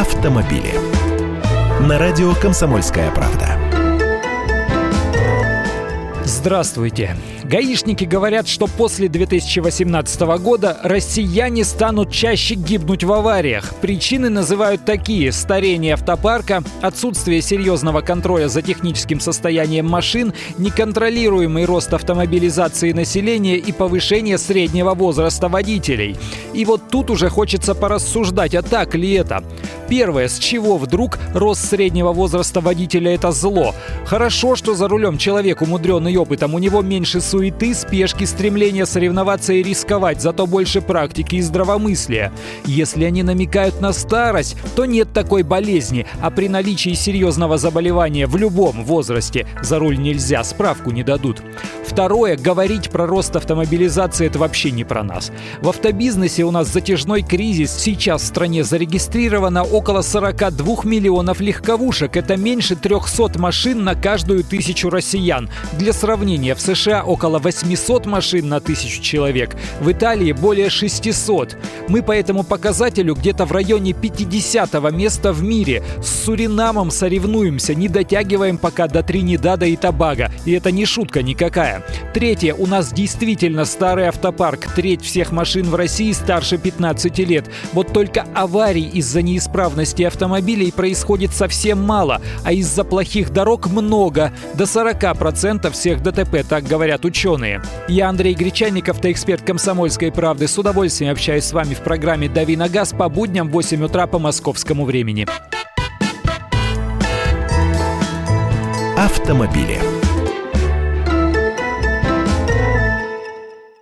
автомобили. На радио «Комсомольская правда». Здравствуйте. Гаишники говорят, что после 2018 года россияне станут чаще гибнуть в авариях. Причины называют такие – старение автопарка, отсутствие серьезного контроля за техническим состоянием машин, неконтролируемый рост автомобилизации населения и повышение среднего возраста водителей. И вот тут уже хочется порассуждать, а так ли это? Первое, с чего вдруг рост среднего возраста водителя – это зло? Хорошо, что за рулем человек умудренный опытом, у него меньше суеты спешки, стремления соревноваться и рисковать, зато больше практики и здравомыслия. Если они намекают на старость, то нет такой болезни, а при наличии серьезного заболевания в любом возрасте за руль нельзя, справку не дадут. Второе, говорить про рост автомобилизации – это вообще не про нас. В автобизнесе у нас затяжной кризис. Сейчас в стране зарегистрировано около 42 миллионов легковушек. Это меньше 300 машин на каждую тысячу россиян. Для сравнения, в США около 800 машин на тысячу человек, в Италии более 600. Мы по этому показателю где-то в районе 50 места в мире. С Суринамом соревнуемся, не дотягиваем пока до Тринидада и Тобаго. И это не шутка никакая. Третье. У нас действительно старый автопарк. Треть всех машин в России старше 15 лет. Вот только аварий из-за неисправности автомобилей происходит совсем мало, а из-за плохих дорог много. До 40% всех ДТП, так говорят ученые. Я Андрей Гречанников, автоэксперт «Комсомольской правды». С удовольствием общаюсь с вами в программе «Дави на газ» по будням в 8 утра по московскому времени. Автомобили.